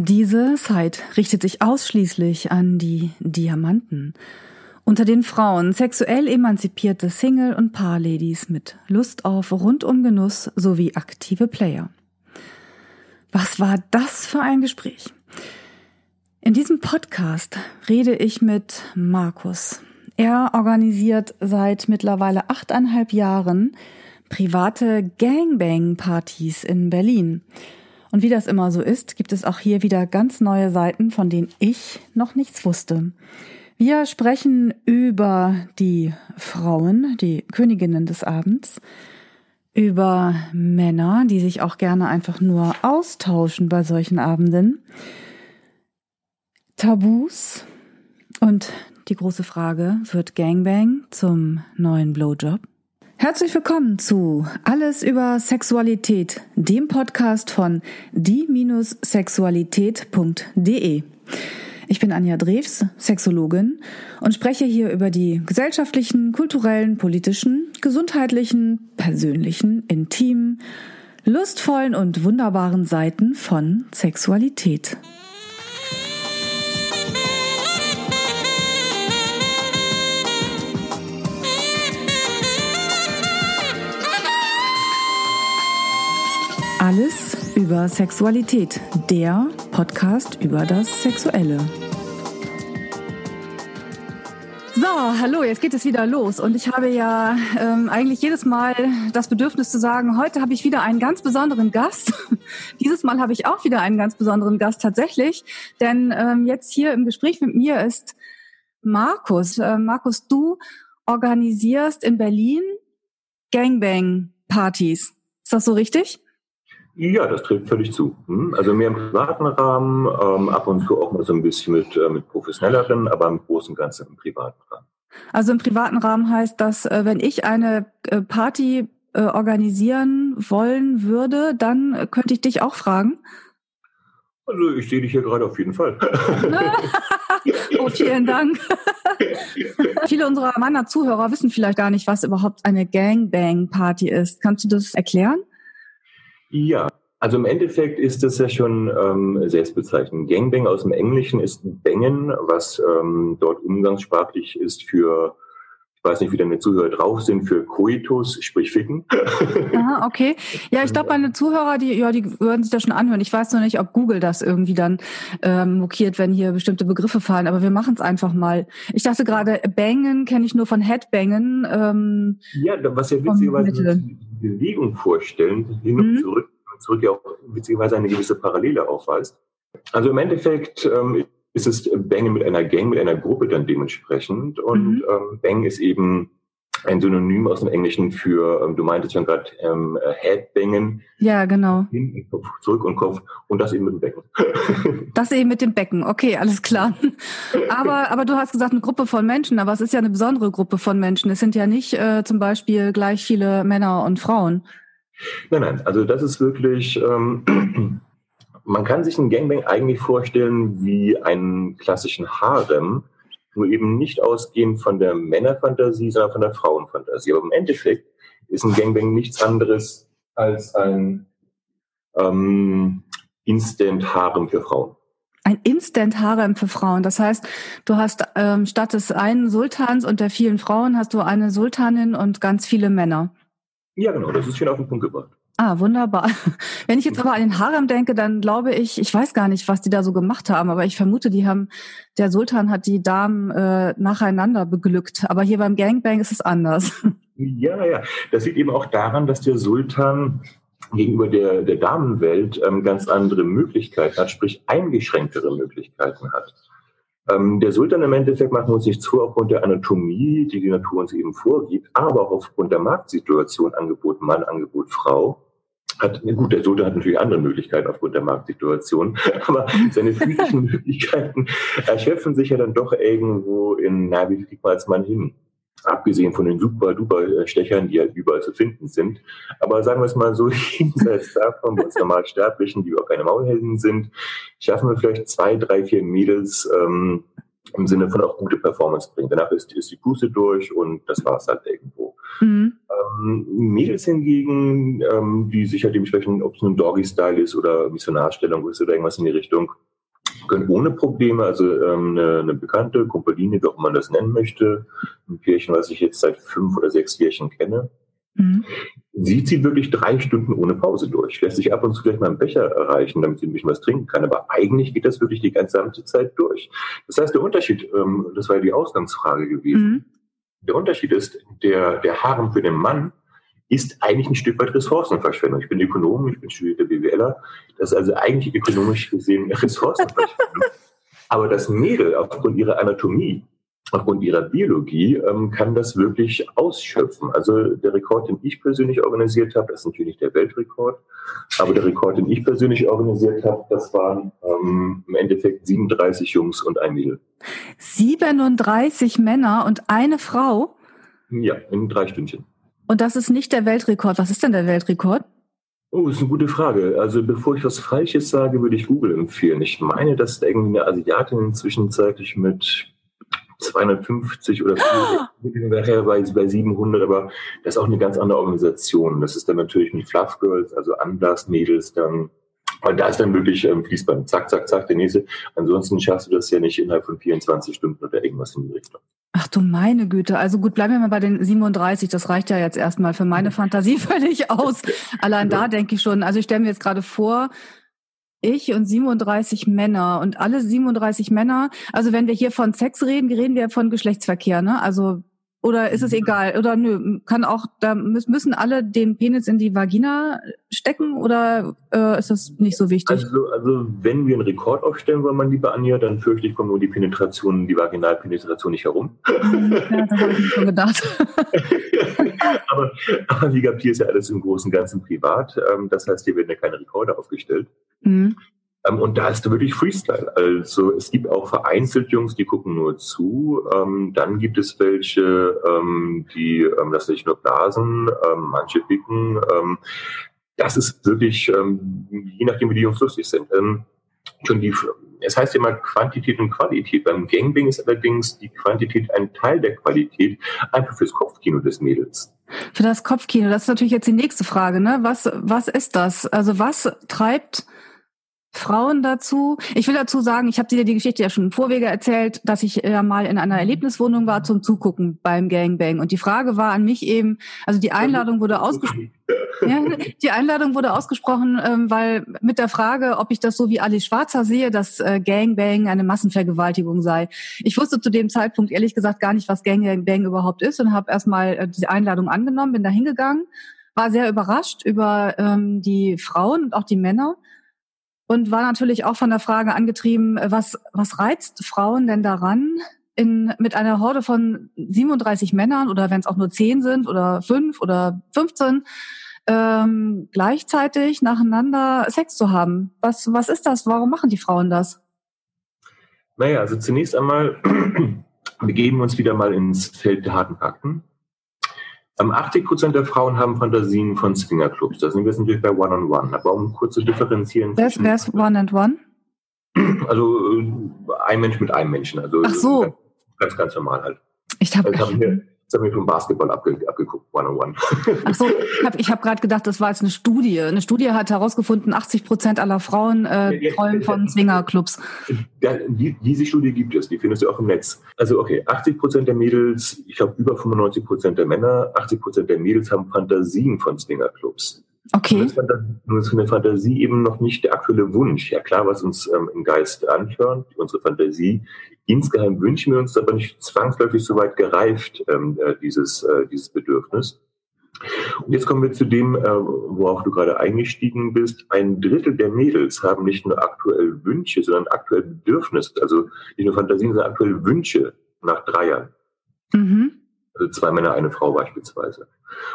Diese Site richtet sich ausschließlich an die Diamanten. Unter den Frauen sexuell emanzipierte Single- und Paar-Ladies mit Lust auf rundum Genuss sowie aktive Player. Was war das für ein Gespräch? In diesem Podcast rede ich mit Markus. Er organisiert seit mittlerweile achteinhalb Jahren private Gangbang-Partys in Berlin. Und wie das immer so ist, gibt es auch hier wieder ganz neue Seiten, von denen ich noch nichts wusste. Wir sprechen über die Frauen, die Königinnen des Abends, über Männer, die sich auch gerne einfach nur austauschen bei solchen Abenden, Tabus und die große Frage, wird Gangbang zum neuen Blowjob? Herzlich willkommen zu Alles über Sexualität, dem Podcast von die-sexualität.de. Ich bin Anja Drews, Sexologin und spreche hier über die gesellschaftlichen, kulturellen, politischen, gesundheitlichen, persönlichen, intimen, lustvollen und wunderbaren Seiten von Sexualität. Alles über Sexualität, der Podcast über das Sexuelle. So, hallo, jetzt geht es wieder los und ich habe ja ähm, eigentlich jedes Mal das Bedürfnis zu sagen, heute habe ich wieder einen ganz besonderen Gast. Dieses Mal habe ich auch wieder einen ganz besonderen Gast tatsächlich, denn ähm, jetzt hier im Gespräch mit mir ist Markus. Äh, Markus, du organisierst in Berlin Gangbang-Partys. Ist das so richtig? Ja, das trifft völlig zu. Hm? Also mehr im privaten Rahmen, ähm, ab und zu auch mal so ein bisschen mit, äh, mit professionelleren, aber im Großen und Ganzen im privaten Rahmen. Also im privaten Rahmen heißt das, äh, wenn ich eine äh, Party äh, organisieren wollen würde, dann könnte ich dich auch fragen? Also ich sehe dich hier gerade auf jeden Fall. oh, vielen Dank. Viele unserer meiner Zuhörer wissen vielleicht gar nicht, was überhaupt eine Gangbang-Party ist. Kannst du das erklären? Ja, also im Endeffekt ist das ja schon ähm, selbstbezeichnend. Gangbang aus dem Englischen ist Bangen, was ähm, dort umgangssprachlich ist für, ich weiß nicht, wie deine Zuhörer drauf sind, für Coitus, sprich Ficken. Aha, okay. Ja, ich glaube, meine Zuhörer, die, ja, die würden sich das schon anhören. Ich weiß noch nicht, ob Google das irgendwie dann ähm, mokiert, wenn hier bestimmte Begriffe fallen, aber wir machen es einfach mal. Ich dachte gerade, Bangen kenne ich nur von Headbangen. Ähm, ja, was ja witzigerweise Bewegung vorstellen, hin und mhm. zurück, zurück ja auch witzigerweise eine gewisse Parallele aufweist. Also im Endeffekt ähm, ist es Bang mit einer Gang, mit einer Gruppe dann dementsprechend. Und mhm. ähm, Bang ist eben ein Synonym aus dem Englischen für, ähm, du meintest schon gerade, ähm, Headbangen. Ja, genau. Hin, Kopf, zurück und Kopf und das eben mit dem Becken. das eben mit dem Becken, okay, alles klar. Aber, aber du hast gesagt, eine Gruppe von Menschen, aber es ist ja eine besondere Gruppe von Menschen. Es sind ja nicht äh, zum Beispiel gleich viele Männer und Frauen. Nein, nein, also das ist wirklich, ähm, man kann sich einen Gangbang eigentlich vorstellen wie einen klassischen Harem, nur eben nicht ausgehend von der Männerfantasie, sondern von der Frauenfantasie. Aber im Endeffekt ist ein Gangbang nichts anderes als ein ähm, Instant-Harem für Frauen. Ein Instant-Harem für Frauen. Das heißt, du hast ähm, statt des einen Sultans und der vielen Frauen hast du eine Sultanin und ganz viele Männer. Ja, genau, das ist schön auf den Punkt gebracht. Ah, wunderbar. Wenn ich jetzt aber an den Harem denke, dann glaube ich, ich weiß gar nicht, was die da so gemacht haben, aber ich vermute, die haben, der Sultan hat die Damen äh, nacheinander beglückt. Aber hier beim Gangbang ist es anders. Ja, ja. Das liegt eben auch daran, dass der Sultan gegenüber der, der Damenwelt ähm, ganz andere Möglichkeiten hat, sprich eingeschränktere Möglichkeiten hat. Ähm, der Sultan im Endeffekt wir uns nicht zu aufgrund der Anatomie, die die Natur uns eben vorgibt, aber auch aufgrund der Marktsituation, Angebot Mann, Angebot Frau, hat, gut, der Sultan hat natürlich andere Möglichkeiten aufgrund der Marktsituation, aber seine physischen Möglichkeiten erschöpfen sich ja dann doch irgendwo in, na, wie kriegt man als Mann hin? Abgesehen von den super-duper-Stechern, die ja überall zu finden sind. Aber sagen wir es mal so, jenseits davon, bei uns normal Sterblichen, die auch keine Maulhelden sind, schaffen wir vielleicht zwei, drei, vier Mädels, ähm, im Sinne von auch gute Performance bringen. Danach ist, ist die Puste durch und das war es halt irgendwo. Mhm. Ähm, Mädels hingegen, ähm, die sich halt dementsprechend, ob es nun Doggy-Style ist oder Missionarstellung ist oder irgendwas in die Richtung, können ohne Probleme, also ähm, eine, eine bekannte Kumpeline, wie auch man das nennen möchte, ein Pärchen, was ich jetzt seit fünf oder sechs Jährchen kenne, mhm. sie zieht wirklich drei Stunden ohne Pause durch. Lässt sich ab und zu vielleicht mal einen Becher erreichen, damit sie ein bisschen was trinken kann, aber eigentlich geht das wirklich die gesamte Zeit durch. Das heißt, der Unterschied, ähm, das war ja die Ausgangsfrage gewesen, mhm. der Unterschied ist, der, der Harem für den Mann ist eigentlich ein Stück weit Ressourcenverschwendung. Ich bin Ökonom, ich bin studierter BWLer. Das ist also eigentlich ökonomisch gesehen Ressourcenverschwendung. Aber das Mädel aufgrund ihrer Anatomie, aufgrund ihrer Biologie, ähm, kann das wirklich ausschöpfen. Also der Rekord, den ich persönlich organisiert habe, das ist natürlich nicht der Weltrekord, aber der Rekord, den ich persönlich organisiert habe, das waren ähm, im Endeffekt 37 Jungs und ein Mädel. 37 Männer und eine Frau? Ja, in drei Stündchen. Und das ist nicht der Weltrekord. Was ist denn der Weltrekord? Oh, ist eine gute Frage. Also bevor ich was Falsches sage, würde ich Google empfehlen. Ich meine, dass irgendwie eine Asiatin zwischenzeitlich mit 250 oder nachher bei, bei 700, aber das ist auch eine ganz andere Organisation. Das ist dann natürlich mit Fluff Girls, also Anlass-Mädels dann. Und da ist dann wirklich ähm, Fließband, zack, zack, zack, der nächste. Ansonsten schaffst du das ja nicht innerhalb von 24 Stunden oder irgendwas in die Richtung. Ach du meine Güte. Also gut, bleiben wir mal bei den 37. Das reicht ja jetzt erstmal für meine Fantasie völlig aus. Allein da denke ich schon. Also ich stelle mir jetzt gerade vor, ich und 37 Männer und alle 37 Männer. Also wenn wir hier von Sex reden, reden wir von Geschlechtsverkehr, ne? Also oder ist es mhm. egal? Oder nö, kann auch, da müssen alle den Penis in die Vagina stecken oder äh, ist das nicht so wichtig? Also, also wenn wir einen Rekord aufstellen wollen, mein lieber Anja, dann fürchte ich, kommt nur die Penetration, die Vaginalpenetration nicht herum. Ja, das habe ich mir schon gedacht. aber, aber wie gesagt, hier ist ja alles im Großen und Ganzen privat. Ähm, das heißt, hier werden ja keine Rekorde aufgestellt. Mhm. Ähm, und da ist du wirklich Freestyle. Also es gibt auch vereinzelt Jungs, die gucken nur zu. Ähm, dann gibt es welche, ähm, die ähm, lassen sich nur blasen, ähm, manche picken. Ähm, das ist wirklich, ähm, je nachdem, wie die Jungs lustig sind. Schon die, es heißt immer Quantität und Qualität. Beim Gangbang ist allerdings die Quantität ein Teil der Qualität, einfach fürs Kopfkino des Mädels. Für das Kopfkino, das ist natürlich jetzt die nächste Frage, ne? Was, was ist das? Also was treibt Frauen dazu. Ich will dazu sagen, ich habe dir die Geschichte ja schon im Vorwege erzählt, dass ich ja mal in einer Erlebniswohnung war zum Zugucken beim Gangbang. Und die Frage war an mich eben, also die Einladung wurde ausgesprochen. Ja, die Einladung wurde ausgesprochen, ähm, weil mit der Frage, ob ich das so wie Ali Schwarzer sehe, dass äh, Gangbang eine Massenvergewaltigung sei. Ich wusste zu dem Zeitpunkt ehrlich gesagt gar nicht, was Gangbang überhaupt ist und habe erstmal äh, die Einladung angenommen, bin da hingegangen, war sehr überrascht über ähm, die Frauen und auch die Männer und war natürlich auch von der Frage angetrieben, was, was reizt Frauen denn daran, in, mit einer Horde von 37 Männern oder wenn es auch nur 10 sind oder 5 oder 15 ähm, gleichzeitig nacheinander Sex zu haben. Was, was ist das? Warum machen die Frauen das? Naja, also zunächst einmal begeben wir uns wieder mal ins Feld der harten Fakten. 80 Prozent der Frauen haben Fantasien von Swingerclubs. Da sind wir jetzt natürlich bei One-on-One. Aber um kurz zu differenzieren. Wer ist, One-and-One? Also äh, ein Mensch mit einem Menschen. Also Ach so. Ganz, ganz normal halt. Ich habe also, Jetzt haben wir vom Basketball abge abgeguckt, one-on-one. Ach so, ich habe hab gerade gedacht, das war jetzt eine Studie. Eine Studie hat herausgefunden, 80 Prozent aller Frauen äh, träumen von Swingerclubs. Ja, die, diese Studie gibt es, die findest du auch im Netz. Also okay, 80 Prozent der Mädels, ich glaube über 95 Prozent der Männer, 80 Prozent der Mädels haben Fantasien von Swingerclubs. Okay. Nun ist eine Fantasie eben noch nicht der aktuelle Wunsch. Ja klar, was uns ähm, im Geist anhört, unsere Fantasie. Insgeheim wünschen wir uns aber nicht zwangsläufig so weit gereift, ähm, äh, dieses, äh, dieses Bedürfnis. Und jetzt kommen wir zu dem, äh, worauf du gerade eingestiegen bist. Ein Drittel der Mädels haben nicht nur aktuell Wünsche, sondern aktuell Bedürfnisse. Also nicht nur Fantasien, sondern aktuell Wünsche nach drei Jahren. Mhm. Also zwei Männer, eine Frau beispielsweise.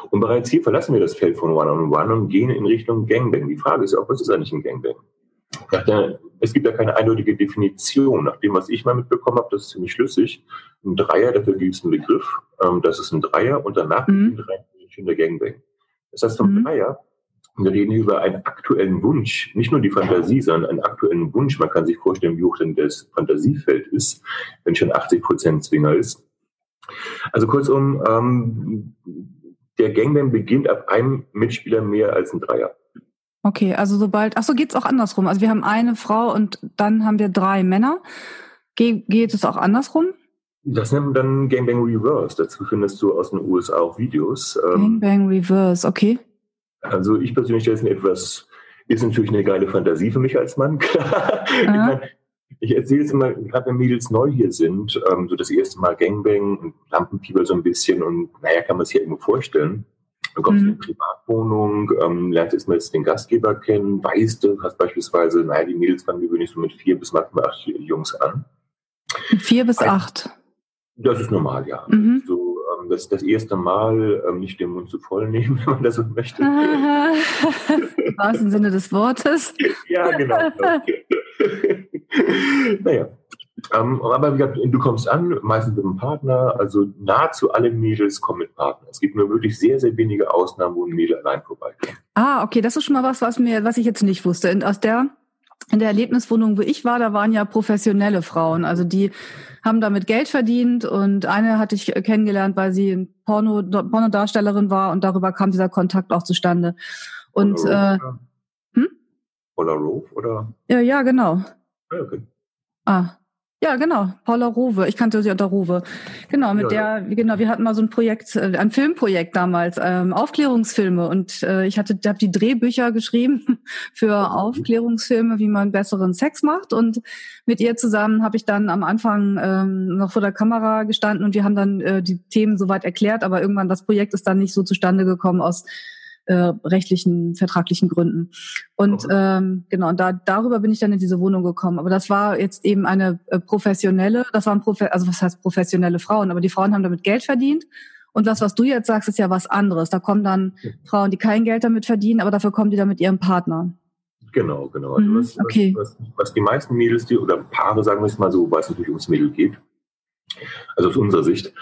Und bereits hier verlassen wir das Feld von One-on-One -on -One und gehen in Richtung Gangbang. Die Frage ist auch, was ist eigentlich ein Gangbang? Es gibt ja keine eindeutige Definition. Nach dem, was ich mal mitbekommen habe, das ist ziemlich schlüssig. Ein Dreier, dafür gibt es einen Begriff. Ähm, das ist ein Dreier und danach mhm. ein der Gangbang. Das heißt, vom mhm. Dreier, wir reden hier über einen aktuellen Wunsch, nicht nur die Fantasie, sondern einen aktuellen Wunsch. Man kann sich vorstellen, wie hoch denn das Fantasiefeld ist, wenn schon 80 Prozent Zwinger ist. Also kurzum, ähm, der Gangbang beginnt ab einem Mitspieler mehr als ein Dreier. Okay, also sobald, ach so, geht's auch andersrum. Also wir haben eine Frau und dann haben wir drei Männer. Ge geht es auch andersrum? Das nennt man dann Gangbang Reverse. Dazu findest du aus den USA auch Videos. Ähm, Gangbang Reverse, okay. Also ich persönlich stelle es mir etwas, ist natürlich eine geile Fantasie für mich als Mann, klar. Ah. Ich erzähle es immer, gerade wenn Mädels neu hier sind, ähm, so das erste Mal Gangbang und Lampenfieber so ein bisschen und naja, kann man sich ja irgendwo vorstellen. Du kommst mhm. in eine Privatwohnung, ähm, lernst erstmal jetzt den Gastgeber kennen, weißt du, hast beispielsweise, naja, die Mädels fangen gewöhnlich so mit vier bis maximal acht Jungs an. Vier bis also, acht? Das ist normal, ja. Mhm. So, ähm, das, das erste Mal ähm, nicht den Mund zu voll nehmen, wenn man das so möchte. Im wahrsten Sinne des Wortes. ja, genau. naja, ähm, aber wie gesagt, du kommst an, meistens mit einem Partner, also nahezu alle Mädels kommen mit Partnern. Es gibt nur wirklich sehr, sehr wenige Ausnahmen, wo ein Mädel allein vorbeikommt. Ah, okay, das ist schon mal was, was mir, was ich jetzt nicht wusste. Und aus der, in der Erlebniswohnung, wo ich war, da waren ja professionelle Frauen. Also die haben damit Geld verdient und eine hatte ich kennengelernt, weil sie Porno, Pornodarstellerin war und darüber kam dieser Kontakt auch zustande. Und Paula äh, hm? Paula Rove oder? Ja, ja, genau. Ah, okay. Ah, ja, genau. Paula Rowe. Ich kannte sie unter Rowe. Genau, mit ja, der, genau, wir hatten mal so ein Projekt, äh, ein Filmprojekt damals, ähm, Aufklärungsfilme. Und äh, ich hatte, habe die Drehbücher geschrieben für Aufklärungsfilme, wie man besseren Sex macht. Und mit ihr zusammen habe ich dann am Anfang ähm, noch vor der Kamera gestanden und wir haben dann äh, die Themen soweit erklärt, aber irgendwann das Projekt ist dann nicht so zustande gekommen aus äh, rechtlichen, vertraglichen Gründen. Und okay. ähm, genau, und da darüber bin ich dann in diese Wohnung gekommen. Aber das war jetzt eben eine äh, professionelle, das waren Profe also was heißt professionelle Frauen, aber die Frauen haben damit Geld verdient. Und das, was du jetzt sagst, ist ja was anderes. Da kommen dann ja. Frauen, die kein Geld damit verdienen, aber dafür kommen die dann mit ihrem Partner. Genau, genau. Also mhm, was, okay. was, was, was, die meisten Mädels, die, oder Paare, sagen wir es mal so, weil es natürlich ums Mädel geht, also aus unserer Sicht,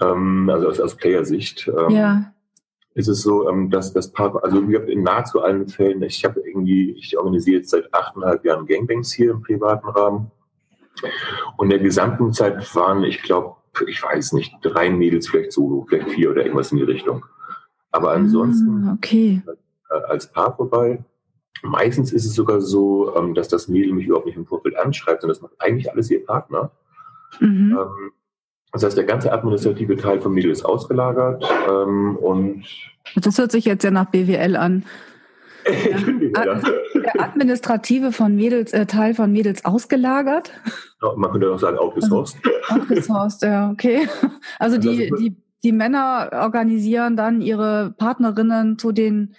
ähm, also aus, aus Player-Sicht, ähm, ja ist es so, ähm, dass das Paar, also in nahezu allen Fällen, ich habe irgendwie, ich organisiere jetzt seit achteinhalb Jahren Gangbangs hier im privaten Rahmen. Und in der gesamten Zeit waren, ich glaube, ich weiß nicht, drei Mädels vielleicht solo, vielleicht vier oder irgendwas in die Richtung. Aber ansonsten ah, okay. Äh, als Paar vorbei. Meistens ist es sogar so, ähm, dass das Mädel mich überhaupt nicht im Vorfeld anschreibt, sondern das macht eigentlich alles ihr Partner. Mhm. Das heißt, der ganze administrative Teil vom Mädel ist ausgelagert ähm, und das hört sich jetzt ja nach BWL an. ich bin BWL. Der administrative von Mädels, äh, Teil von Mädels ausgelagert. Ja, man könnte auch sagen outgesourced. Also, outgesourced, ja, okay. Also die, die, die Männer organisieren dann ihre Partnerinnen zu den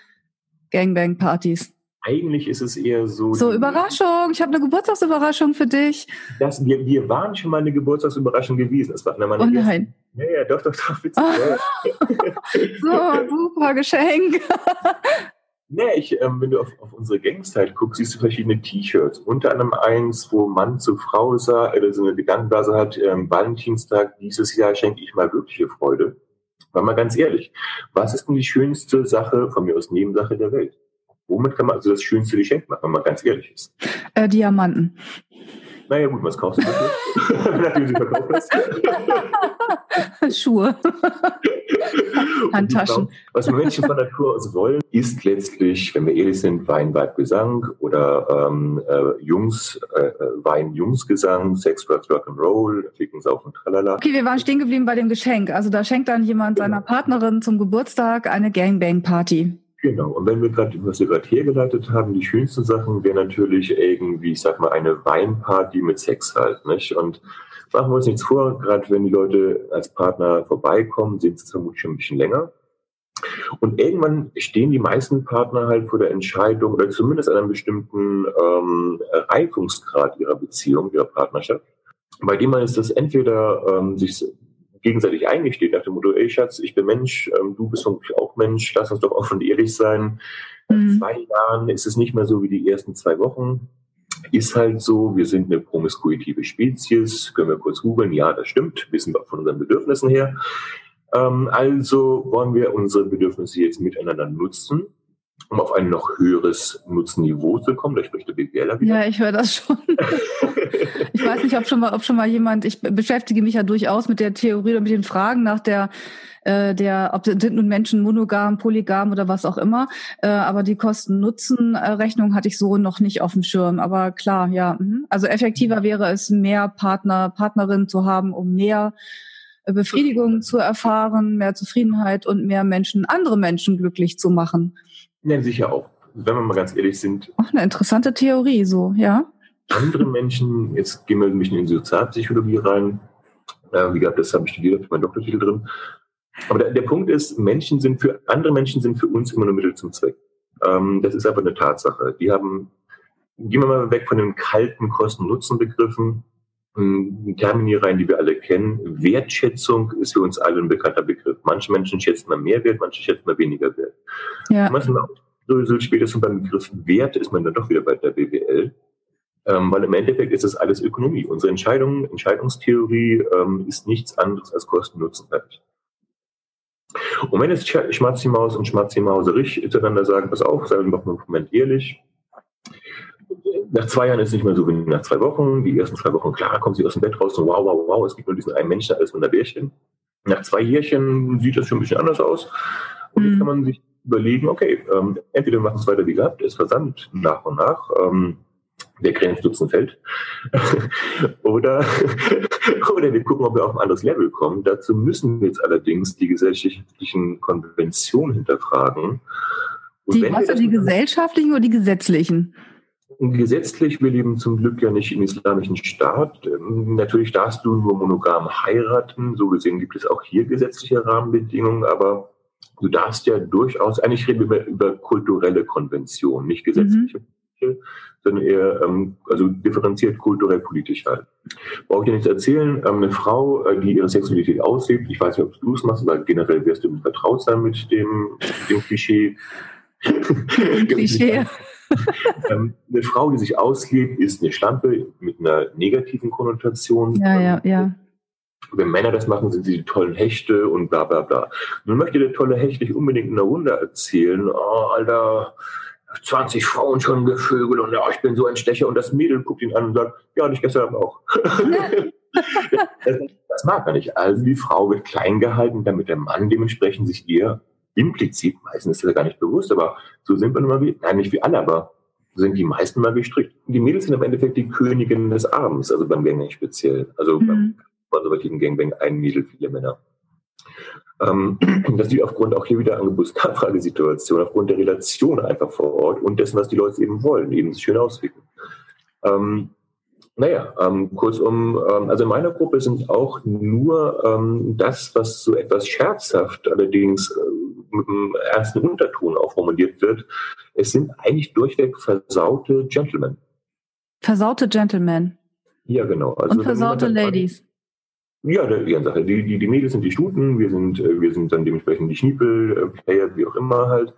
Gangbang-Partys. Eigentlich ist es eher so. So, Überraschung, ich habe eine Geburtstagsüberraschung für dich. Das, wir, wir waren schon mal eine Geburtstagsüberraschung gewesen. Das war eine meiner oh nein. Ja, ja, doch, doch, doch, witzig. so, super Geschenk. Nee, ich, ähm, wenn du auf, auf unsere Gangzeit guckst, siehst du verschiedene T-Shirts. Unter anderem eins, wo Mann zu Frau sah, äh, so eine Gedankenblase hat, ähm, Valentinstag, dieses Jahr schenke ich mal wirkliche Freude. War mal ganz ehrlich, was ist denn die schönste Sache, von mir aus Nebensache der Welt? Womit kann man also das schönste Geschenk machen, wenn man ganz ehrlich ist? Äh, Diamanten. Naja, gut, was kaufst du dafür? Nachdem sie verkauft. Schuhe. Handtaschen. Was Menschen von Natur aus wollen, ist letztlich, wenn wir ehrlich sind, Wein, Weib, Gesang oder ähm, äh, Jungs, äh, Wein, Jungsgesang, Sex, Drugs, Rock'n'Roll, Ficken, Saufen, Tralala. Okay, wir waren stehen geblieben bei dem Geschenk. Also da schenkt dann jemand genau. seiner Partnerin zum Geburtstag eine Gangbang-Party. Genau, und wenn wir gerade, was wir gerade hergeleitet haben, die schönsten Sachen wären natürlich irgendwie, ich sag mal, eine Weinparty mit Sex halt, nicht? Und machen wir uns nichts vor, gerade wenn die Leute als Partner vorbeikommen, sind sie vermutlich schon ein bisschen länger. Und irgendwann stehen die meisten Partner halt vor der Entscheidung oder zumindest an einem bestimmten ähm, Reifungsgrad ihrer Beziehung, ihrer Partnerschaft, bei dem man ist das entweder ähm, sich gegenseitig eingesteht, nach dem Motto, ey Schatz, ich bin Mensch, ähm, du bist vermutlich auch Mensch, lass uns doch offen und ehrlich sein. Mhm. zwei Jahren ist es nicht mehr so wie die ersten zwei Wochen. Ist halt so, wir sind eine promiskuitive Spezies, können wir kurz googeln, ja, das stimmt, wissen wir von unseren Bedürfnissen her. Ähm, also wollen wir unsere Bedürfnisse jetzt miteinander nutzen um auf ein noch höheres Nutzenniveau zu kommen. Da spricht der BWLer wieder. Ja, ich höre das schon. ich Ich weiß nicht, ob schon mal, ob schon mal jemand, ich beschäftige mich ja durchaus mit der Theorie oder mit den Fragen nach der äh, der, ob sind nun Menschen monogam, polygam oder was auch immer. Äh, aber die Kosten-Nutzen-Rechnung hatte ich so noch nicht auf dem Schirm. Aber klar, ja. Mhm. Also effektiver wäre es, mehr Partner, Partnerinnen zu haben, um mehr äh, Befriedigung zu erfahren, mehr Zufriedenheit und mehr Menschen, andere Menschen glücklich zu machen. Ja, sicher auch. Wenn wir mal ganz ehrlich sind. Ach, eine interessante Theorie, so, ja. Andere Menschen, jetzt gehen wir ein bisschen in die Sozialpsychologie rein. Äh, wie gesagt, das habe ich studiert, mein Doktortitel drin. Aber der, der, Punkt ist, Menschen sind für, andere Menschen sind für uns immer nur Mittel zum Zweck. Ähm, das ist einfach eine Tatsache. Die haben, gehen wir mal weg von den kalten Kosten-Nutzen-Begriffen, Termini rein, die wir alle kennen. Wertschätzung ist für uns alle ein bekannter Begriff. Manche Menschen schätzen mal mehr Wert, manche schätzen mal weniger Wert. Ja. Manchmal, so, so spätestens beim Begriff Wert ist man dann doch wieder bei der BWL. Ähm, weil im Endeffekt ist das alles Ökonomie. Unsere Entscheidung, Entscheidungstheorie ähm, ist nichts anderes als Kosten-Nutzen-Wert. Und wenn jetzt Schmatzi-Maus und Schmatzi-Mauserich miteinander sagen, pass auf, sei doch mal einen Moment ehrlich, nach zwei Jahren ist es nicht mehr so wie nach zwei Wochen. Die ersten zwei Wochen, klar, kommen sie aus dem Bett raus und wow, wow, wow, es gibt nur diesen einen Menschen, alles Wunderbärchen. Nach zwei Jährchen sieht das schon ein bisschen anders aus. Und mhm. jetzt kann man sich überlegen, okay, ähm, entweder wir machen es weiter wie gehabt, es versandt nach und nach. Ähm, der Grenznutzen fällt. oder, oder wir gucken, ob wir auf ein anderes Level kommen. Dazu müssen wir jetzt allerdings die gesellschaftlichen Konventionen hinterfragen. Und die, was, die gesellschaftlichen oder die gesetzlichen? Gesetzlich, wir leben zum Glück ja nicht im islamischen Staat. Ähm, natürlich darfst du nur monogam heiraten. So gesehen gibt es auch hier gesetzliche Rahmenbedingungen, aber du darfst ja durchaus, eigentlich reden wir über, kulturelle Konventionen, nicht gesetzliche. Mhm sondern eher ähm, also differenziert kulturell politisch halt. Brauche ich dir nichts erzählen, ähm, eine Frau, äh, die ihre Sexualität auslebt, ich weiß nicht, ob du es machst, aber generell wirst du vertraut sein mit dem, dem Klischee. Klischee. ähm, eine Frau, die sich auslebt, ist eine Schlampe mit einer negativen Konnotation. Ja, ja, ja. Wenn Männer das machen, sind sie die tollen Hechte und bla bla bla. Nun möchte der tolle Hecht nicht unbedingt in der Runde erzählen, oh, Alter, 20 Frauen schon gevögelt und ja, ich bin so ein Stecher und das Mädel guckt ihn an und sagt, ja, nicht gestern auch. das, das, mag er nicht. Also die Frau wird klein gehalten, damit der Mann dementsprechend sich ihr implizit, meistens ist das ja gar nicht bewusst, aber so sind wir nun mal wie, nein, nicht wie alle, aber sind die meisten mal gestrickt. Die Mädels sind im Endeffekt die Königin des Abends, also beim Gangbang speziell. Also mhm. beim konservativen Gangbang ein Mädel, viele Männer. Ähm, das liegt aufgrund auch hier wieder Angebots-Nachfragesituation, aufgrund der Relation einfach vor Ort und dessen, was die Leute eben wollen, eben schön auswickeln. Ähm, naja, ähm, kurzum, ähm, also in meiner Gruppe sind auch nur ähm, das, was so etwas scherzhaft allerdings äh, mit einem ernsten Unterton auch formuliert wird, es sind eigentlich durchweg versaute Gentlemen. Versaute Gentlemen. Ja, genau. Also und versaute Ladies. Ja, die Sache. Die, die, die Mädels sind die Stuten, wir sind, äh, wir sind dann dementsprechend die Schniepel-Player, wie auch immer halt.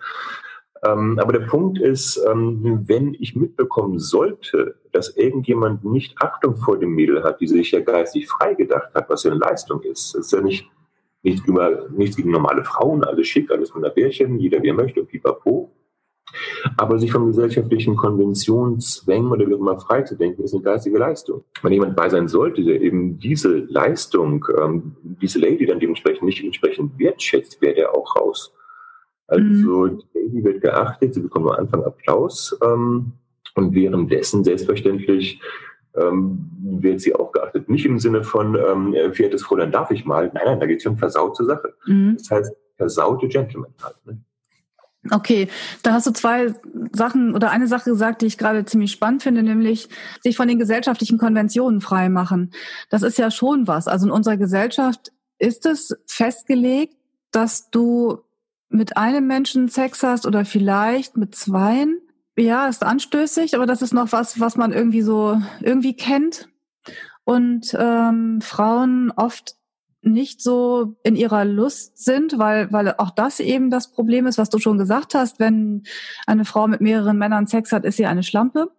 Ähm, aber der Punkt ist, ähm, wenn ich mitbekommen sollte, dass irgendjemand nicht Achtung vor dem Mädel hat, die sich ja geistig frei gedacht hat, was ja eine Leistung ist. Das ist ja nicht nichts, über, nichts gegen normale Frauen, alles schick, alles Bärchen, jeder wie er möchte pipapo. Aber sich von gesellschaftlichen Konventionen, Zwängen oder wie auch immer freizudenken, ist eine geistige Leistung. Wenn jemand bei sein sollte, der eben diese Leistung, ähm, diese Lady dann dementsprechend nicht entsprechend wertschätzt, wäre der auch raus. Also mhm. die Lady wird geachtet, sie bekommt am Anfang Applaus ähm, und währenddessen selbstverständlich ähm, wird sie auch geachtet. Nicht im Sinne von, ähm, verehrtes Fräulein, darf ich mal? Nein, nein, da geht es um versaute Sache. Mhm. Das heißt, versaute Gentleman halt. Ne? Okay, da hast du zwei Sachen oder eine Sache gesagt, die ich gerade ziemlich spannend finde, nämlich sich von den gesellschaftlichen Konventionen frei machen. Das ist ja schon was. Also in unserer Gesellschaft ist es festgelegt, dass du mit einem Menschen Sex hast oder vielleicht mit zweien. Ja, ist anstößig, aber das ist noch was, was man irgendwie so irgendwie kennt. Und ähm, Frauen oft nicht so in ihrer Lust sind, weil, weil auch das eben das Problem ist, was du schon gesagt hast. Wenn eine Frau mit mehreren Männern Sex hat, ist sie eine Schlampe.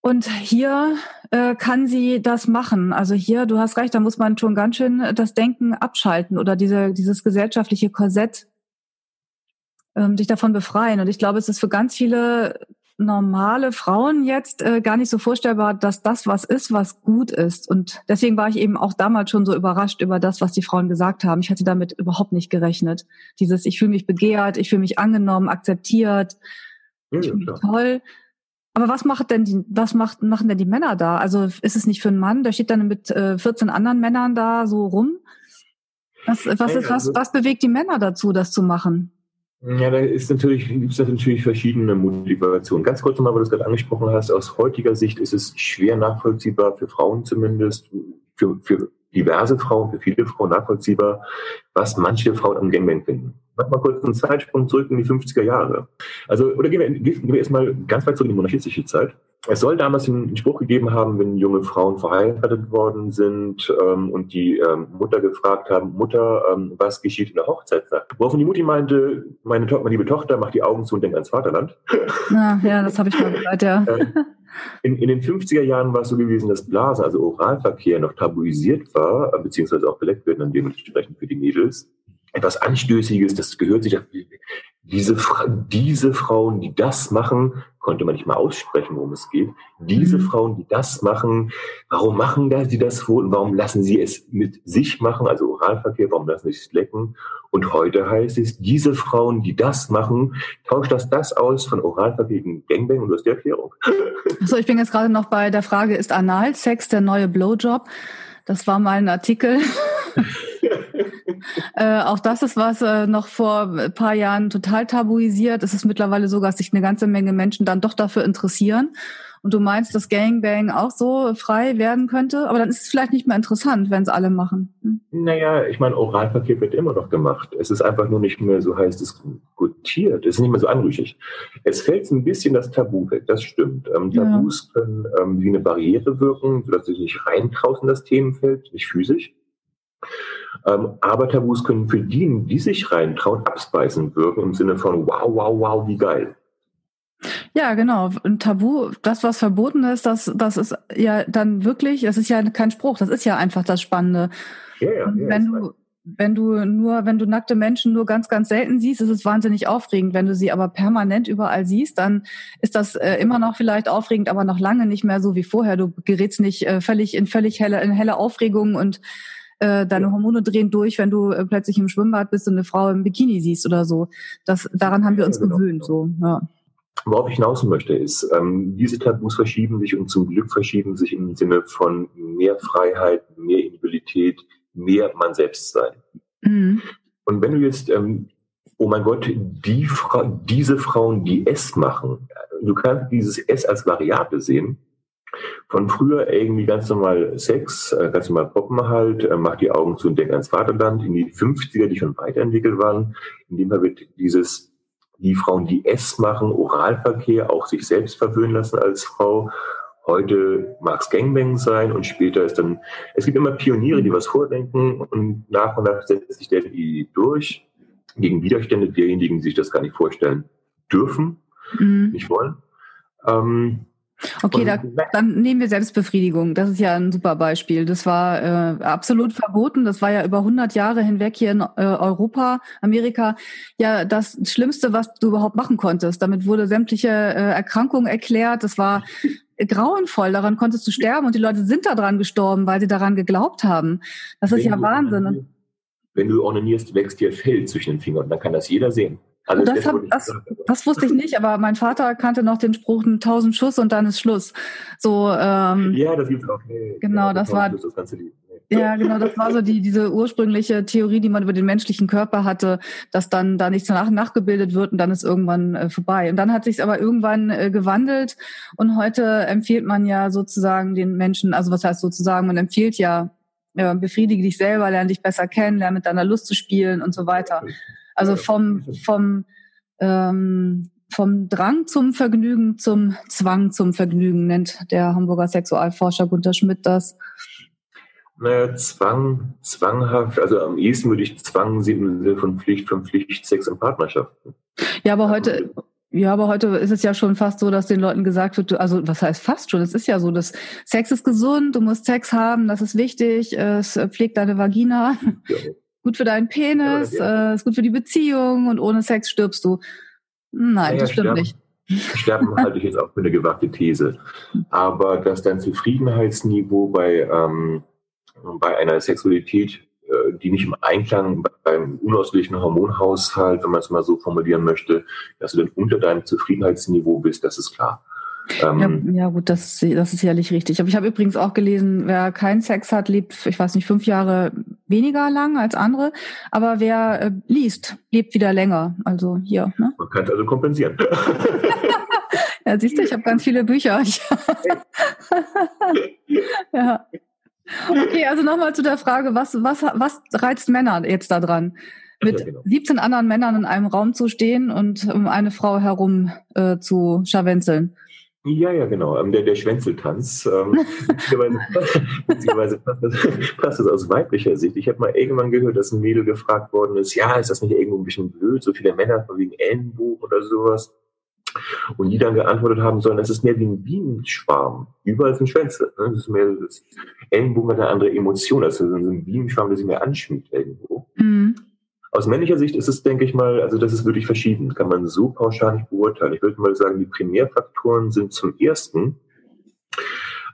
Und hier äh, kann sie das machen. Also hier, du hast recht, da muss man schon ganz schön das Denken abschalten oder diese, dieses gesellschaftliche Korsett ähm, sich davon befreien. Und ich glaube, es ist für ganz viele normale Frauen jetzt äh, gar nicht so vorstellbar, dass das was ist, was gut ist. Und deswegen war ich eben auch damals schon so überrascht über das, was die Frauen gesagt haben. Ich hatte damit überhaupt nicht gerechnet. Dieses, ich fühle mich begehrt, ich fühle mich angenommen, akzeptiert, ja, ich fühle mich toll. Aber was macht denn die, was macht, machen denn die Männer da? Also ist es nicht für einen Mann, der steht dann mit äh, 14 anderen Männern da so rum? Was, was, ist, was, also was bewegt die Männer dazu, das zu machen? Ja, da ist natürlich, gibt es natürlich verschiedene Motivationen. Ganz kurz nochmal, weil du es gerade angesprochen hast, aus heutiger Sicht ist es schwer nachvollziehbar, für Frauen zumindest, für, für diverse Frauen, für viele Frauen nachvollziehbar, was manche Frauen am Gangbang finden. Mach mal kurz einen Zeitsprung zurück in die 50er Jahre. Also, oder gehen wir, gehen wir erstmal ganz weit zurück in die monarchistische Zeit. Es soll damals einen Spruch gegeben haben, wenn junge Frauen verheiratet worden sind ähm, und die ähm, Mutter gefragt haben, Mutter, ähm, was geschieht in der Hochzeitszeit? Woraufhin die Mutti meinte, meine, to meine liebe Tochter, mach die Augen zu und denk ans Vaterland. Ja, ja das habe ich mal gehört, ja. Äh, in, in, den 50er Jahren war es so gewesen, dass Blasen, also Oralverkehr, noch tabuisiert war, beziehungsweise auch beleckt werden dann dementsprechend für die Mädels etwas Anstößiges, das gehört sich, diese, diese Frauen, die das machen, konnte man nicht mal aussprechen, worum es geht. Diese mhm. Frauen, die das machen, warum machen da sie das wohl? Warum lassen sie es mit sich machen, also Oralverkehr, warum lassen sie es lecken? Und heute heißt es, diese Frauen, die das machen, tauscht das das aus von Oralverkehr gegen Gangbang und du hast die Erklärung. So, ich bin jetzt gerade noch bei der Frage, ist Analsex der neue Blowjob? Das war mal ein Artikel. äh, auch das ist was äh, noch vor ein paar Jahren total tabuisiert. Es ist mittlerweile so, dass sich eine ganze Menge Menschen dann doch dafür interessieren. Und du meinst, dass Gangbang auch so frei werden könnte, aber dann ist es vielleicht nicht mehr interessant, wenn es alle machen. Hm? Naja, ich meine, Oralpaket wird immer noch gemacht. Es ist einfach nur nicht mehr, so heißt es, gutiert. Es ist nicht mehr so anrüchig. Es fällt ein bisschen das Tabu weg, das stimmt. Ähm, Tabus ja. können ähm, wie eine Barriere wirken, sodass du dich nicht reintraust in das Themenfeld, nicht physisch. Ähm, aber Tabus können für die, die sich reintrauen, abspeisend wirken im Sinne von wow, wow, wow, wie geil. Ja, genau. Ein Tabu, das, was verboten ist, das, das ist ja dann wirklich, das ist ja kein Spruch, das ist ja einfach das Spannende. Ja, ja, ja, wenn du, wenn du nur, wenn du nackte Menschen nur ganz, ganz selten siehst, ist es wahnsinnig aufregend. Wenn du sie aber permanent überall siehst, dann ist das äh, immer noch vielleicht aufregend, aber noch lange nicht mehr so wie vorher. Du gerätst nicht äh, völlig in völlig helle, in helle Aufregung und äh, deine Hormone drehen durch, wenn du äh, plötzlich im Schwimmbad bist und eine Frau im Bikini siehst oder so. Das, daran haben wir uns ja, genau. gewöhnt. So, ja. Worauf ich hinaus möchte, ist, ähm, diese Tabus verschieben sich und zum Glück verschieben sich im Sinne von mehr Freiheit, mehr Individualität, mehr man selbst sein. Mhm. Und wenn du jetzt, ähm, oh mein Gott, die Fra diese Frauen, die es machen, du kannst dieses S als Variable sehen, von früher irgendwie ganz normal Sex, äh, ganz normal Poppen halt, äh, macht die Augen zu und denkt ans Vaterland. In die 50er, die schon weiterentwickelt waren, in dem Fall wird dieses, die Frauen, die es machen, Oralverkehr, auch sich selbst verwöhnen lassen als Frau. Heute mag es Gangbang sein und später ist dann, es gibt immer Pioniere, die was vordenken und nach und nach setzt sich der Idee durch gegen Widerstände derjenigen, die sich das gar nicht vorstellen dürfen, mhm. nicht wollen. Ähm, Okay, da, dann nehmen wir Selbstbefriedigung. Das ist ja ein super Beispiel. Das war äh, absolut verboten. Das war ja über 100 Jahre hinweg hier in äh, Europa, Amerika, ja das Schlimmste, was du überhaupt machen konntest. Damit wurde sämtliche äh, Erkrankungen erklärt. Das war grauenvoll. Daran konntest du sterben und die Leute sind daran gestorben, weil sie daran geglaubt haben. Das ist Wenn ja Wahnsinn. Wenn du onanierst, wächst dir Fell zwischen den Fingern. Dann kann das jeder sehen. Also das, hat, das, das, wusste ich nicht, aber mein Vater kannte noch den Spruch, tausend Schuss und dann ist Schluss. So, ähm, ja, das gibt's auch. Nee, genau, ja, das war. Das Ja, genau, das war so die, diese ursprüngliche Theorie, die man über den menschlichen Körper hatte, dass dann da nichts danach nachgebildet wird und dann ist irgendwann äh, vorbei. Und dann hat sich aber irgendwann äh, gewandelt und heute empfiehlt man ja sozusagen den Menschen, also was heißt sozusagen, man empfiehlt ja, äh, befriedige dich selber, lerne dich besser kennen, lerne mit deiner Lust zu spielen und so weiter. Also vom, vom, ähm, vom Drang zum Vergnügen zum Zwang zum Vergnügen nennt der Hamburger Sexualforscher Gunter Schmidt das. Naja, Zwang, zwanghaft, also am ehesten würde ich Zwang sehen im Sinne von Pflicht, von Pflicht, Sex und Partnerschaften. Ja, aber heute, ja, aber heute ist es ja schon fast so, dass den Leuten gesagt wird, also was heißt fast schon? Es ist ja so, dass Sex ist gesund, du musst Sex haben, das ist wichtig, es pflegt deine Vagina. Ja gut für deinen Penis, ja, äh, ist gut für die Beziehung und ohne Sex stirbst du. Nein, ja, das stimmt sterben, nicht. Sterben halte ich jetzt auch für eine gewagte These. Aber dass dein Zufriedenheitsniveau bei, ähm, bei einer Sexualität, äh, die nicht im Einklang beim unausgleichenden Hormonhaushalt, wenn man es mal so formulieren möchte, dass du dann unter deinem Zufriedenheitsniveau bist, das ist klar. Ähm, ja, ja, gut, das, das ist sicherlich richtig. Aber ich habe übrigens auch gelesen, wer keinen Sex hat, lebt, ich weiß nicht, fünf Jahre weniger lang als andere. Aber wer äh, liest, lebt wieder länger. Also hier. Ne? Man kann es also kompensieren. ja, siehst du, ich habe ganz viele Bücher. ja. Okay, also nochmal zu der Frage, was, was, was reizt Männer jetzt da dran? Mit ja, genau. 17 anderen Männern in einem Raum zu stehen und um eine Frau herum äh, zu scharwenzeln. Ja, ja, genau. Ähm, der, der Schwänzeltanz. Ähm, beziehungsweise passt das, das aus weiblicher Sicht. Ich habe mal irgendwann gehört, dass ein Mädel gefragt worden ist, ja, ist das nicht irgendwo ein bisschen blöd, so viele Männer wegen Ellenbuch oder sowas? Und die dann geantwortet haben sollen, es ist mehr wie ein Bienenschwarm. Überall sind Schwänze. Ne? Das ist mehr, das Ellenbogen hat eine andere Emotion. Also so ein Bienenschwarm, der sich mehr anschmiegt irgendwo. Mhm. Aus männlicher Sicht ist es, denke ich mal, also das ist wirklich verschieden. Kann man so pauschal nicht beurteilen. Ich würde mal sagen, die Primärfaktoren sind zum ersten,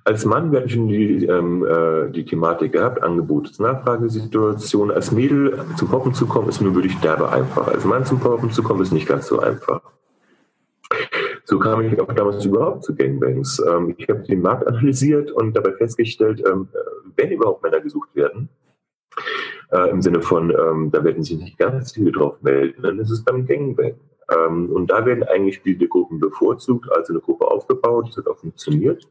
als Mann, wir hatten schon die, ähm, äh, die Thematik gehabt, Angebots-Nachfragesituation. Als Mädel zum Poppen zu kommen, ist nur wirklich derbe einfach. Als Mann zum Poppen zu kommen, ist nicht ganz so einfach. So kam ich auch damals überhaupt zu Gangbangs. Ähm, ich habe den Markt analysiert und dabei festgestellt, ähm, äh, wenn überhaupt Männer gesucht werden, äh, im Sinne von, ähm, da werden sich nicht ganz viele drauf melden, dann ist es dann Gangbang. Ähm, und da werden eigentlich viele Gruppen bevorzugt, also eine Gruppe aufgebaut, das hat auch funktioniert.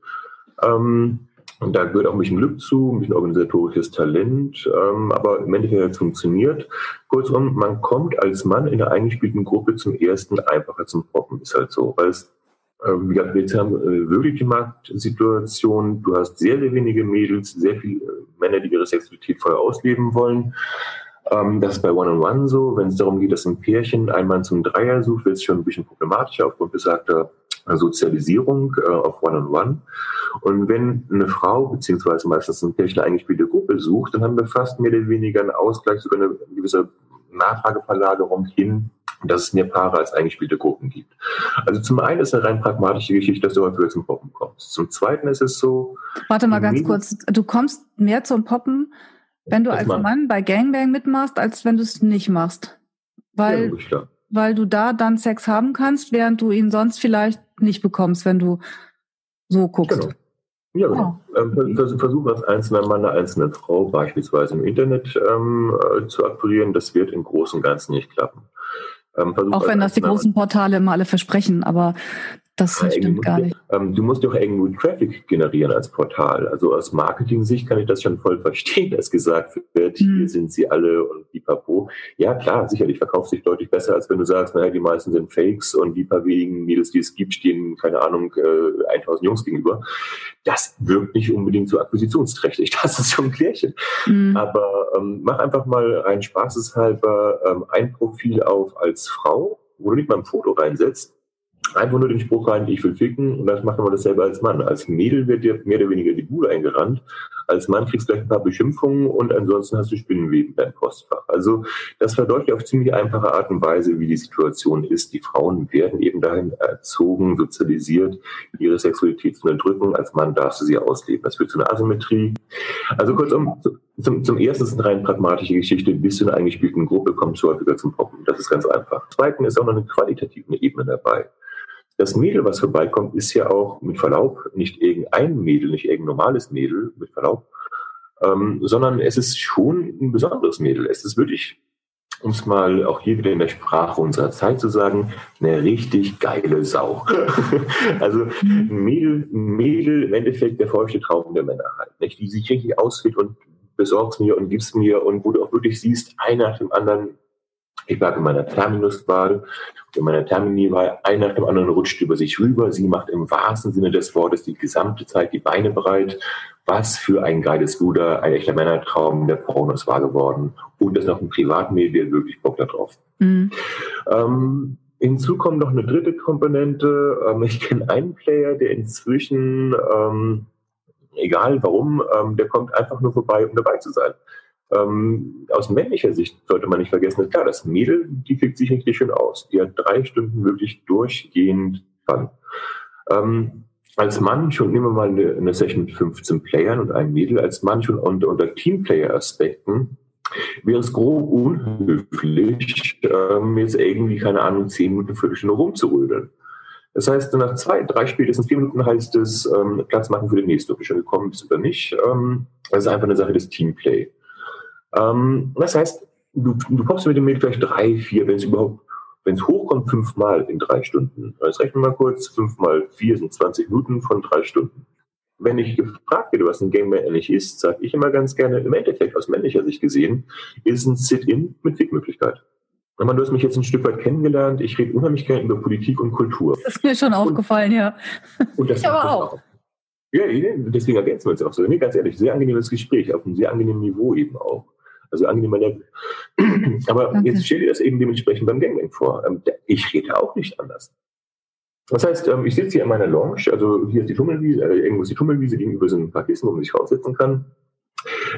Ähm, und da gehört auch ein bisschen Glück zu, ein bisschen organisatorisches Talent, ähm, aber im Endeffekt hat es funktioniert. Kurzum, man kommt als Mann in der eingespielten Gruppe zum ersten einfacher zum Poppen, ist halt so, weil es ähm, wir haben äh, wirklich die Marktsituation. Du hast sehr, sehr wenige Mädels, sehr viele äh, Männer, die ihre Sexualität voll ausleben wollen. Ähm, das ist bei One-on-One -on -One so. Wenn es darum geht, dass ein Pärchen einmal zum Dreier sucht, wird es schon ein bisschen problematischer aufgrund besagter Sozialisierung äh, auf One-on-One. -on -One. Und wenn eine Frau beziehungsweise meistens ein Pärchen eine eingespielte Gruppe sucht, dann haben wir fast mehr oder weniger einen Ausgleich, sogar eine gewisse Nachfrageverlagerung hin dass es mehr Paare als eingespielte Gruppen gibt. Also zum einen ist eine rein pragmatische Geschichte, dass du häufiger zum Poppen kommst. Zum zweiten ist es so. Warte mal ganz kurz. Du kommst mehr zum Poppen, wenn du als Mann. Mann bei Gangbang mitmachst, als wenn du es nicht machst. Weil, ja, weil du da dann Sex haben kannst, während du ihn sonst vielleicht nicht bekommst, wenn du so guckst. Genau. Ja, genau. Oh. Ähm, versuch als einzelner Mann, eine einzelne Frau beispielsweise im Internet ähm, äh, zu akquirieren, das wird im Großen und Ganzen nicht klappen. Ähm, Auch wenn das die großen Portale immer alle versprechen, aber das ja, stimmt gar nicht. Ähm, du musst doch irgendwo Traffic generieren als Portal. Also aus Marketing-Sicht kann ich das schon voll verstehen, dass gesagt wird, mhm. hier sind sie alle und die Papo. Ja, klar, sicherlich verkauft sich deutlich besser, als wenn du sagst, naja, die meisten sind Fakes und die paar wenigen Mädels, die es gibt, stehen, keine Ahnung, äh, 1000 Jungs gegenüber. Das wirkt nicht unbedingt so akquisitionsträchtig. Das ist schon ein Klärchen. Mhm. Aber ähm, mach einfach mal rein spaßeshalber ähm, ein Profil auf als Frau, wo du nicht mal ein Foto reinsetzt einfach nur den Spruch rein, ich will ficken und das macht man dasselbe als Mann. Als Mädel wird dir mehr oder weniger die Bude eingerannt. Als Mann kriegst du gleich ein paar Beschimpfungen und ansonsten hast du Spinnenweben in deinem Postfach. Also das verdeutlicht auf ziemlich einfache Art und Weise, wie die Situation ist. Die Frauen werden eben dahin erzogen, sozialisiert, ihre Sexualität zu unterdrücken. Als Mann darfst du sie ausleben. Das führt zu einer Asymmetrie. Also kurzum, zum, zum ersten ist eine rein pragmatische Geschichte. Bist du in einer eingespielten Gruppe, kommst du häufiger zum Poppen. Das ist ganz einfach. Zweitens ist auch noch eine qualitative Ebene dabei. Das Mädel, was vorbeikommt, ist ja auch mit Verlaub nicht irgendein Mädel, nicht irgendein normales Mädel, mit Verlaub, ähm, sondern es ist schon ein besonderes Mädel. Es ist wirklich, um es mal auch hier wieder in der Sprache unserer Zeit zu sagen, eine richtig geile Sau. also ein Mädel, ein Mädel im Endeffekt der feuchte Traum der Männer halt, nicht? die sich richtig ausfällt und besorgst mir und gibst mir und wo du auch wirklich siehst, einer nach dem anderen ich bleibe in meiner Terminuswahl, in meiner Termini-Wahl, ein nach dem anderen rutscht über sich rüber. Sie macht im wahrsten Sinne des Wortes die gesamte Zeit die Beine breit. Was für ein geiles Luder, ein echter Männertraum, der Pornos wahr geworden. Und das noch ein Privatmedium, wirklich Bock darauf. Mhm. Ähm, hinzu kommt noch eine dritte Komponente. Ähm, ich kenne einen Player, der inzwischen, ähm, egal warum, ähm, der kommt einfach nur vorbei, um dabei zu sein. Ähm, aus männlicher Sicht sollte man nicht vergessen, klar, das Mädel, die fickt sich richtig schön aus. Die hat drei Stunden wirklich durchgehend kann. Ähm, als Mann schon nehmen wir mal eine, eine Session mit 15 Playern und einem Mädel, als Mann schon unter, unter Teamplayer-Aspekten wäre es grob unhöflich, ähm, jetzt irgendwie, keine Ahnung, 10 Minuten, Viertelstunde rumzurödeln. Das heißt, nach zwei, drei spätestens vier Minuten heißt es ähm, Platz machen für den nächsten, ob du schon gekommen bist oder nicht. Ähm, das ist einfach eine Sache des Teamplay. Ähm, das heißt, du, du kommst mit dem Mädel vielleicht drei, vier, wenn es überhaupt wenn es hochkommt, fünfmal in drei Stunden. Jetzt rechnen wir mal kurz, fünf mal vier sind 20 Minuten von drei Stunden. Wenn ich gefragt werde, was ein Gangbang eigentlich ist, sage ich immer ganz gerne, im Endeffekt aus männlicher Sicht gesehen, ist ein Sit-In mit Fickmöglichkeit. Man, du hast mich jetzt ein Stück weit kennengelernt. Ich rede unheimlich gerne über Politik und Kultur. Das ist mir schon aufgefallen, und, ja. Und das ich aber auch. auch. Ja, deswegen ergänzen wir uns auch so. Nee, ganz ehrlich, sehr angenehmes Gespräch, auf einem sehr angenehmen Niveau eben auch. Also angenehmer Level. Aber Danke. jetzt stell dir das eben dementsprechend beim Gangbang vor. Ähm, ich rede auch nicht anders. Das heißt, ähm, ich sitze hier in meiner Lounge, also hier ist die Tummelwiese, äh, irgendwo ist die Tummelwiese, gegenüber sind ein paar Kissen, wo man sich raussetzen kann.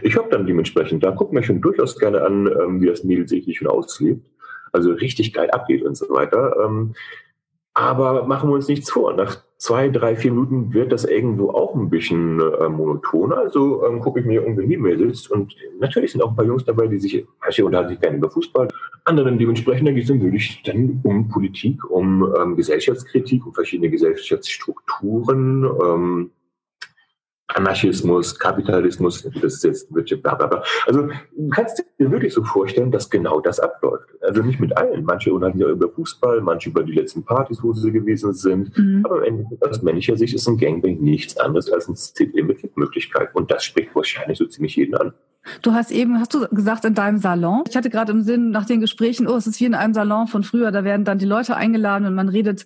Ich habe dann dementsprechend, da guckt man schon durchaus gerne an, ähm, wie das Mädel sich schon auslebt. Also richtig geil abgeht und so weiter. Aber machen wir uns nichts vor. Nach zwei, drei, vier Minuten wird das irgendwo auch ein bisschen äh, monoton. Also ähm, gucke ich mir irgendwie mir sitzt. Und natürlich sind auch ein paar Jungs dabei, die sich, manche unterhalten sich gerne über Fußball, anderen dementsprechend, da geht es dann wirklich dann um Politik, um ähm, Gesellschaftskritik, um verschiedene Gesellschaftsstrukturen, ähm, Anarchismus, Kapitalismus, das ist jetzt Wirtschaft, bla, bla, bla. Also du kannst dir wirklich so vorstellen, dass genau das abläuft. Also nicht mit allen. Manche unterhalten ja über Fußball, manche über die letzten Partys, wo sie gewesen sind. Mhm. Aber aus männlicher Sicht ist ein Gangbang nichts anderes als ein CD mit Möglichkeit. Und das spricht wahrscheinlich so ziemlich jeden an. Du hast eben, hast du gesagt, in deinem Salon. Ich hatte gerade im Sinn nach den Gesprächen, oh, es ist wie in einem Salon von früher. Da werden dann die Leute eingeladen und man redet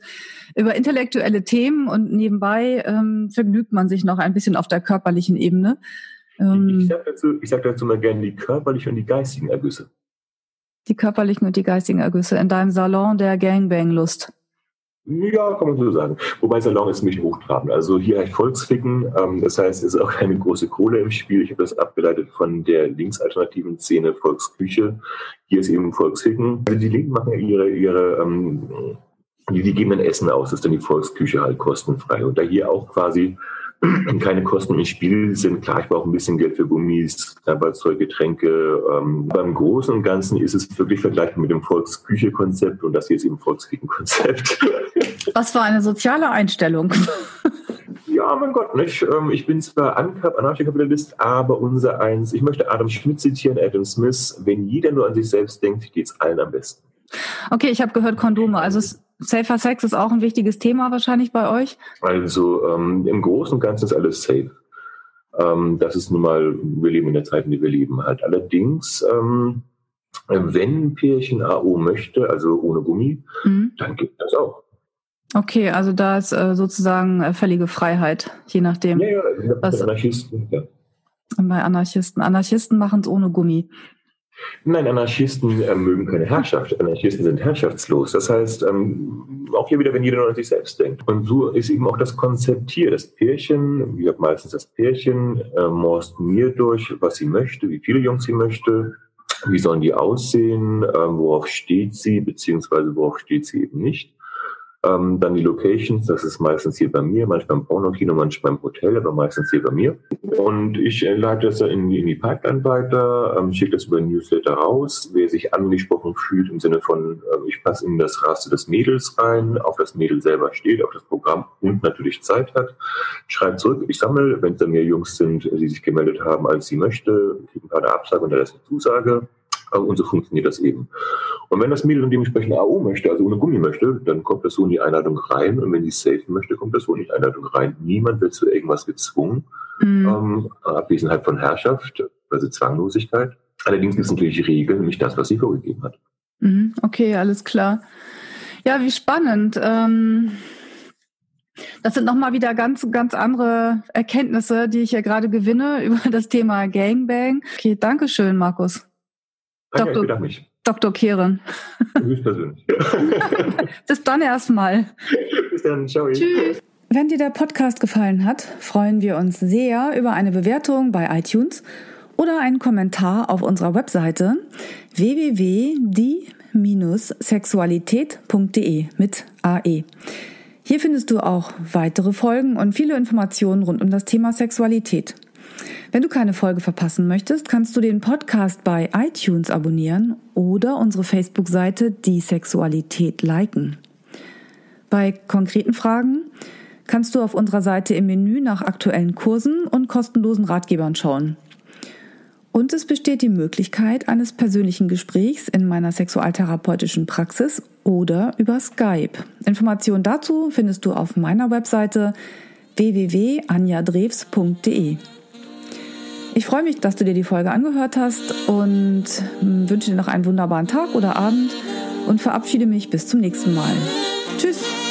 über intellektuelle Themen und nebenbei ähm, vergnügt man sich noch ein bisschen auf der körperlichen Ebene. Ähm, ich sage dazu, ich sag dazu mal gerne die körperlichen und die geistigen Ergüsse. Die körperlichen und die geistigen Ergüsse in deinem Salon der Gangbang-Lust. Ja, kann man so sagen. Wobei Salon ist mich hochtrabend. Also hier heißt Volksficken. Ähm, das heißt, es ist auch keine große Kohle im Spiel. Ich habe das abgeleitet von der linksalternativen Szene Volksküche. Hier ist eben Volksficken. Also die Linken machen ja ihre, ihre ähm, die, die geben dann Essen aus. Das ist dann die Volksküche halt kostenfrei. Und da hier auch quasi keine Kosten im Spiel sind. Klar, ich brauche ein bisschen Geld für Gummis, Knabberzeug, Getränke. Ähm, beim Großen und Ganzen ist es wirklich vergleichbar mit dem Volksküche-Konzept und das hier ist eben Volksküchen-Konzept. Was für eine soziale Einstellung. Ja, mein Gott, nicht? Ähm, ich bin zwar Anarchikapitalist, aber unser eins, ich möchte Adam Schmidt zitieren, Adam Smith, wenn jeder nur an sich selbst denkt, geht's allen am besten. Okay, ich habe gehört Kondome. Also Safer Sex ist auch ein wichtiges Thema wahrscheinlich bei euch? Also ähm, im Großen und Ganzen ist alles safe. Ähm, das ist nun mal, wir leben in der Zeit, in der wir leben halt. Allerdings, ähm, wenn ein Pärchen AO möchte, also ohne Gummi, mhm. dann gibt das auch. Okay, also da ist äh, sozusagen äh, völlige Freiheit, je nachdem. Ja, ja, was, Anarchisten, ja. Bei Anarchisten. Anarchisten machen es ohne Gummi. Nein, Anarchisten äh, mögen keine Herrschaft. Anarchisten sind herrschaftslos. Das heißt, ähm, auch hier wieder, wenn jeder nur an sich selbst denkt. Und so ist eben auch das Konzept hier. Das Pärchen, wie meistens das Pärchen, äh, morst mir durch, was sie möchte, wie viele Jungs sie möchte, wie sollen die aussehen, äh, worauf steht sie, beziehungsweise worauf steht sie eben nicht. Ähm, dann die Locations, das ist meistens hier bei mir, manchmal im Pornokino, manchmal im Hotel, aber meistens hier bei mir. Und ich äh, leite das in die, in die Pipeline weiter, ähm, schicke das über ein Newsletter raus. Wer sich angesprochen fühlt im Sinne von, äh, ich passe in das Raster des Mädels rein, auf das Mädel selber steht, auf das Programm und natürlich Zeit hat, schreibt zurück. Ich sammle, wenn es dann mehr Jungs sind, die sich gemeldet haben, als sie möchte, kriege ein paar eine Absage und dann ist eine Zusage. Und so funktioniert das eben. Und wenn das Mädel dann dementsprechend AO möchte, also ohne Gummi möchte, dann kommt das so in die Einladung rein. Und wenn sie safe möchte, kommt das so in die Einladung rein. Niemand wird zu irgendwas gezwungen. Mhm. Ähm, Abwesenheit von Herrschaft, also Zwanglosigkeit. Allerdings gibt es natürlich Regeln, nämlich das, was sie vorgegeben hat. Mhm. Okay, alles klar. Ja, wie spannend. Ähm das sind nochmal wieder ganz, ganz andere Erkenntnisse, die ich ja gerade gewinne über das Thema Gangbang. Okay, danke schön, Markus. Danke, Dr. ich mich. Dr. Kehren. Höchstpersönlich. Bis dann erstmal. Bis dann, ciao. Tschüss. Wenn dir der Podcast gefallen hat, freuen wir uns sehr über eine Bewertung bei iTunes oder einen Kommentar auf unserer Webseite www.die-sexualität.de mit AE. Hier findest du auch weitere Folgen und viele Informationen rund um das Thema Sexualität. Wenn du keine Folge verpassen möchtest, kannst du den Podcast bei iTunes abonnieren oder unsere Facebook-Seite Die Sexualität liken. Bei konkreten Fragen kannst du auf unserer Seite im Menü nach aktuellen Kursen und kostenlosen Ratgebern schauen. Und es besteht die Möglichkeit eines persönlichen Gesprächs in meiner sexualtherapeutischen Praxis oder über Skype. Informationen dazu findest du auf meiner Webseite www.anjadrews.de. Ich freue mich, dass du dir die Folge angehört hast und wünsche dir noch einen wunderbaren Tag oder Abend und verabschiede mich bis zum nächsten Mal. Tschüss!